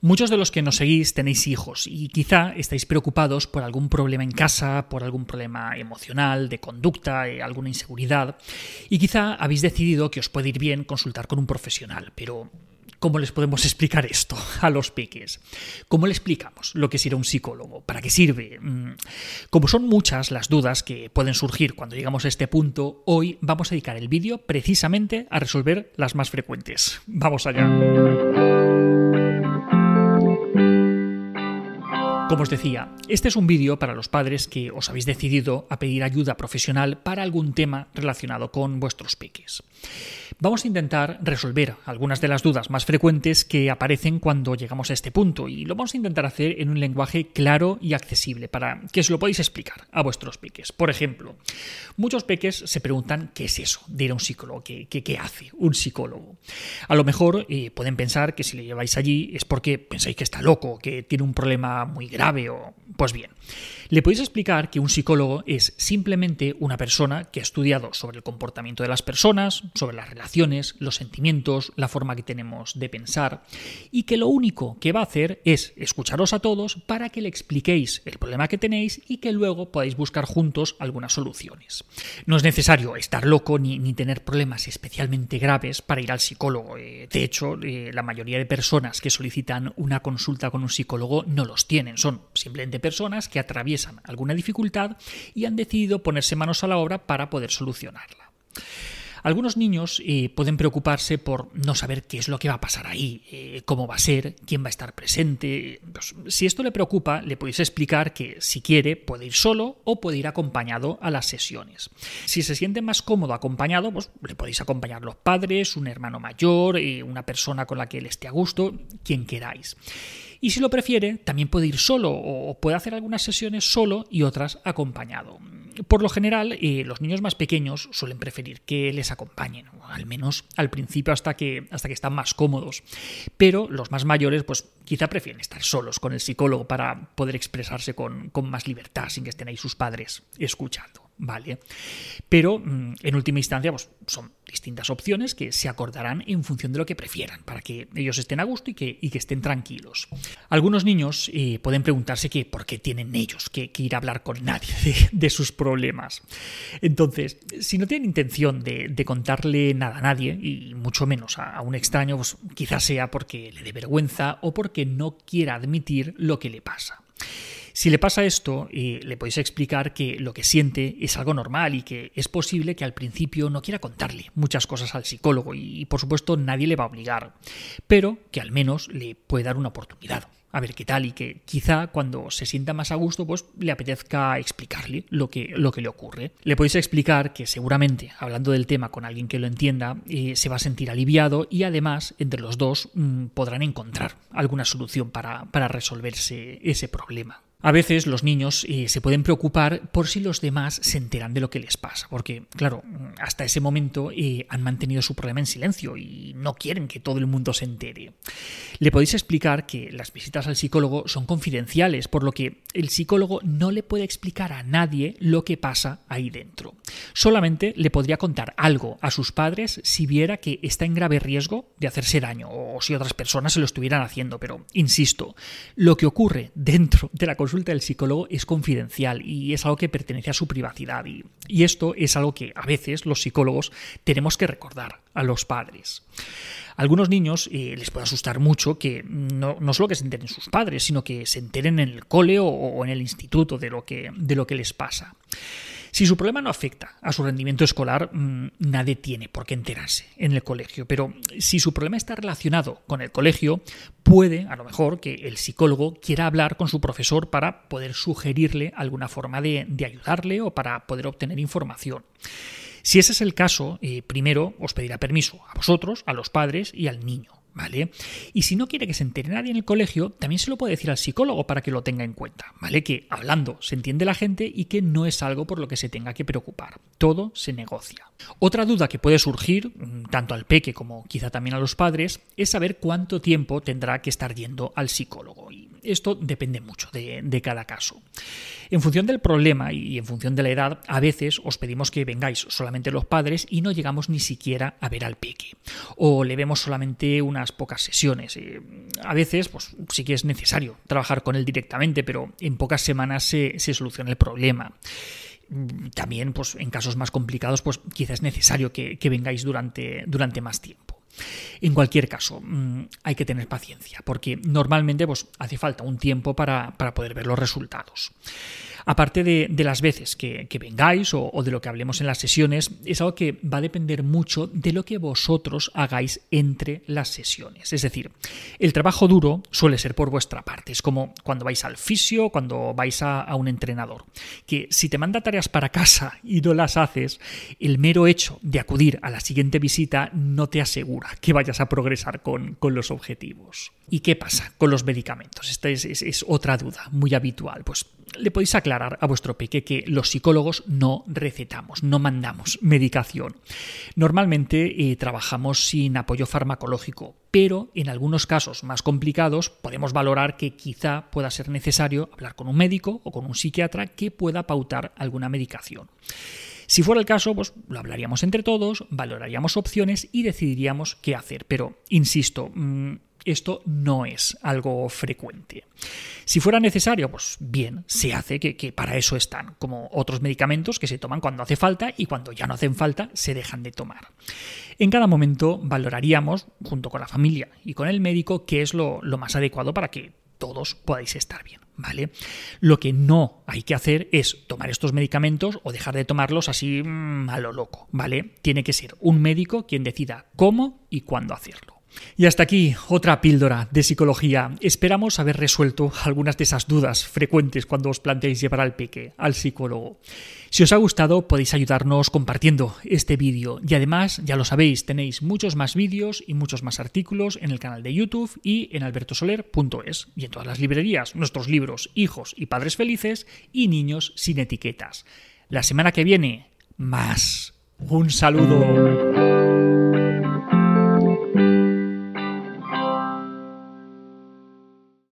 Muchos de los que nos seguís tenéis hijos y quizá estáis preocupados por algún problema en casa, por algún problema emocional, de conducta, eh, alguna inseguridad, y quizá habéis decidido que os puede ir bien consultar con un profesional, pero ¿Cómo les podemos explicar esto a los peques? ¿Cómo le explicamos lo que es ir a un psicólogo? ¿Para qué sirve? Mm, como son muchas las dudas que pueden surgir cuando llegamos a este punto, hoy vamos a dedicar el vídeo precisamente a resolver las más frecuentes. Vamos allá. Como os decía, este es un vídeo para los padres que os habéis decidido a pedir ayuda profesional para algún tema relacionado con vuestros peques. Vamos a intentar resolver algunas de las dudas más frecuentes que aparecen cuando llegamos a este punto y lo vamos a intentar hacer en un lenguaje claro y accesible para que os lo podáis explicar a vuestros peques. Por ejemplo, muchos peques se preguntan qué es eso de ir a un psicólogo, qué, hace un psicólogo. A lo mejor eh, pueden pensar que si le lleváis allí es porque pensáis que está loco, que tiene un problema muy grave o... Pues bien, le podéis explicar que un psicólogo es simplemente una persona que ha estudiado sobre el comportamiento de las personas, sobre las relaciones, los sentimientos, la forma que tenemos de pensar, y que lo único que va a hacer es escucharos a todos para que le expliquéis el problema que tenéis y que luego podáis buscar juntos algunas soluciones. No es necesario estar loco ni, tener problemas especialmente graves para ir al psicólogo. Eh, de hecho, eh, la mayoría de personas que solicitan una consulta con un psicólogo no los tienen, son simplemente personas que atraviesan alguna dificultad y han decidido ponerse manos a la obra para poder solucionarla. Algunos niños eh, pueden preocuparse por no saber qué es lo que va a pasar ahí, eh, cómo va a ser, quién va a estar presente. Pues, si esto le preocupa, le podéis explicar que si quiere puede ir solo o puede ir acompañado a las sesiones. Si se siente más cómodo acompañado, pues le podéis acompañar los padres, un hermano mayor, eh, una persona con la que él esté a gusto, quien queráis. Y si lo prefiere, también puede ir solo o puede hacer algunas sesiones solo y otras acompañado. Por lo general, eh, los niños más pequeños suelen preferir que les acompañen, al menos al principio hasta que, hasta que están más cómodos. Pero los más mayores, pues quizá prefieren estar solos con el psicólogo para poder expresarse con, con más libertad sin que estén ahí sus padres escuchando. ¿Vale? Pero mm, en última instancia, pues, son distintas opciones que se acordarán en función de lo que prefieran, para que ellos estén a gusto y que, que estén tranquilos. Algunos niños eh, pueden preguntarse que por qué tienen ellos que, ir a hablar con nadie de, sus problemas. Entonces, si no tienen intención de, contarle nada a nadie, y mucho menos a, a un extraño, pues quizás sea porque le dé vergüenza o porque no quiera admitir lo que le pasa. Si le pasa esto, eh, le podéis explicar que lo que siente es algo normal y que es posible que al principio no quiera contarle muchas cosas al psicólogo y, por supuesto nadie le va a obligar, pero que al menos le puede dar una oportunidad a ver qué tal y que quizá cuando se sienta más a gusto pues le apetezca explicarle lo que, lo que le ocurre. Le podéis explicar que seguramente hablando del tema con alguien que lo entienda eh, se va a sentir aliviado y además entre los dos mm, podrán encontrar alguna solución para, para resolverse ese problema. A veces los niños eh, se pueden preocupar por si los demás se enteran de lo que les pasa, porque, claro, hasta ese momento eh, han mantenido su problema en silencio y no quieren que todo el mundo se entere. Le podéis explicar que las visitas al psicólogo son confidenciales, por lo que el psicólogo no le puede explicar a nadie lo que pasa ahí dentro. Solamente le podría contar algo a sus padres si viera que está en grave riesgo de hacerse daño o si otras personas se lo estuvieran haciendo, pero, insisto, lo que ocurre dentro de la consulta del psicólogo es confidencial y es algo que pertenece a su privacidad. Y, esto es algo que a veces los psicólogos tenemos que recordar a los padres. A algunos niños eh, les puede asustar mucho que no, no, solo que se enteren sus padres, sino que se enteren en el cole o, o en el instituto de lo que, de lo que les pasa. Si su problema no afecta a su rendimiento escolar, mm, nadie tiene por qué enterarse en el colegio. Pero si su problema está relacionado con el colegio, puede, a lo mejor, que el psicólogo quiera hablar con su profesor para poder sugerirle alguna forma de, ayudarle o para poder obtener información. Si ese es el caso, eh, primero os pedirá permiso a vosotros, a los padres y al niño. ¿Vale? Y si no quiere que se entere nadie en el colegio, también se lo puede decir al psicólogo para que lo tenga en cuenta, ¿vale? Que hablando se entiende la gente y que no es algo por lo que se tenga que preocupar. Todo se negocia. Otra duda que puede surgir, mm, tanto al peque como quizá también a los padres, es saber cuánto tiempo tendrá que estar yendo al psicólogo. Esto depende mucho de, cada caso. En función del problema y en función de la edad, a veces os pedimos que vengáis solamente los padres y no llegamos ni siquiera a ver al peque. O le vemos solamente unas pocas sesiones. Eh, a veces, pues sí que es necesario trabajar con él directamente, pero en pocas semanas se, soluciona el problema también pues en casos más complicados pues quizás es necesario que, vengáis durante, durante más tiempo. En cualquier caso, mm, hay que tener paciencia, porque normalmente pues, hace falta un tiempo para, para poder ver los resultados. Aparte de, las veces que, vengáis o, de lo que hablemos en las sesiones, es algo que va a depender mucho de lo que vosotros hagáis entre las sesiones. Es decir, el trabajo duro suele ser por vuestra parte. Es como cuando vais al fisio, cuando vais a, un entrenador. Que si te manda tareas para casa y no las haces, el mero hecho de acudir a la siguiente visita no te asegura que vayas a progresar con, los objetivos. ¿Y qué pasa con los medicamentos? Esta es otra duda muy habitual. Pues le podéis aclarar a vuestro peque que los psicólogos no recetamos, no mandamos medicación. Normalmente eh, trabajamos sin apoyo farmacológico, pero en algunos casos más complicados podemos valorar que quizá pueda ser necesario hablar con un médico o con un psiquiatra que pueda pautar alguna medicación. Si fuera el caso, pues lo hablaríamos entre todos, valoraríamos opciones y decidiríamos qué hacer. Pero, insisto, mm, esto no es algo frecuente. Si fuera necesario, pues bien, se hace, que, para eso están, como otros medicamentos que se toman cuando hace falta y cuando ya no hacen falta se dejan de tomar. En cada momento valoraríamos, junto con la familia y con el médico, qué es lo, lo más adecuado para que todos podáis estar bien. ¿Vale? Lo que no hay que hacer es tomar estos medicamentos o dejar de tomarlos así mm, a lo loco, ¿vale? Tiene que ser un médico quien decida cómo y cuándo hacerlo. Y hasta aquí otra píldora de psicología. Esperamos haber resuelto algunas de esas dudas frecuentes cuando os planteáis llevar al peque al psicólogo. Si os ha gustado podéis ayudarnos compartiendo este vídeo y además, ya lo sabéis, tenéis muchos más vídeos y muchos más artículos en el canal de YouTube y en albertosoler.es y en todas las librerías, nuestros libros Hijos y Padres Felices y Niños sin etiquetas. La semana que viene, más. Un saludo.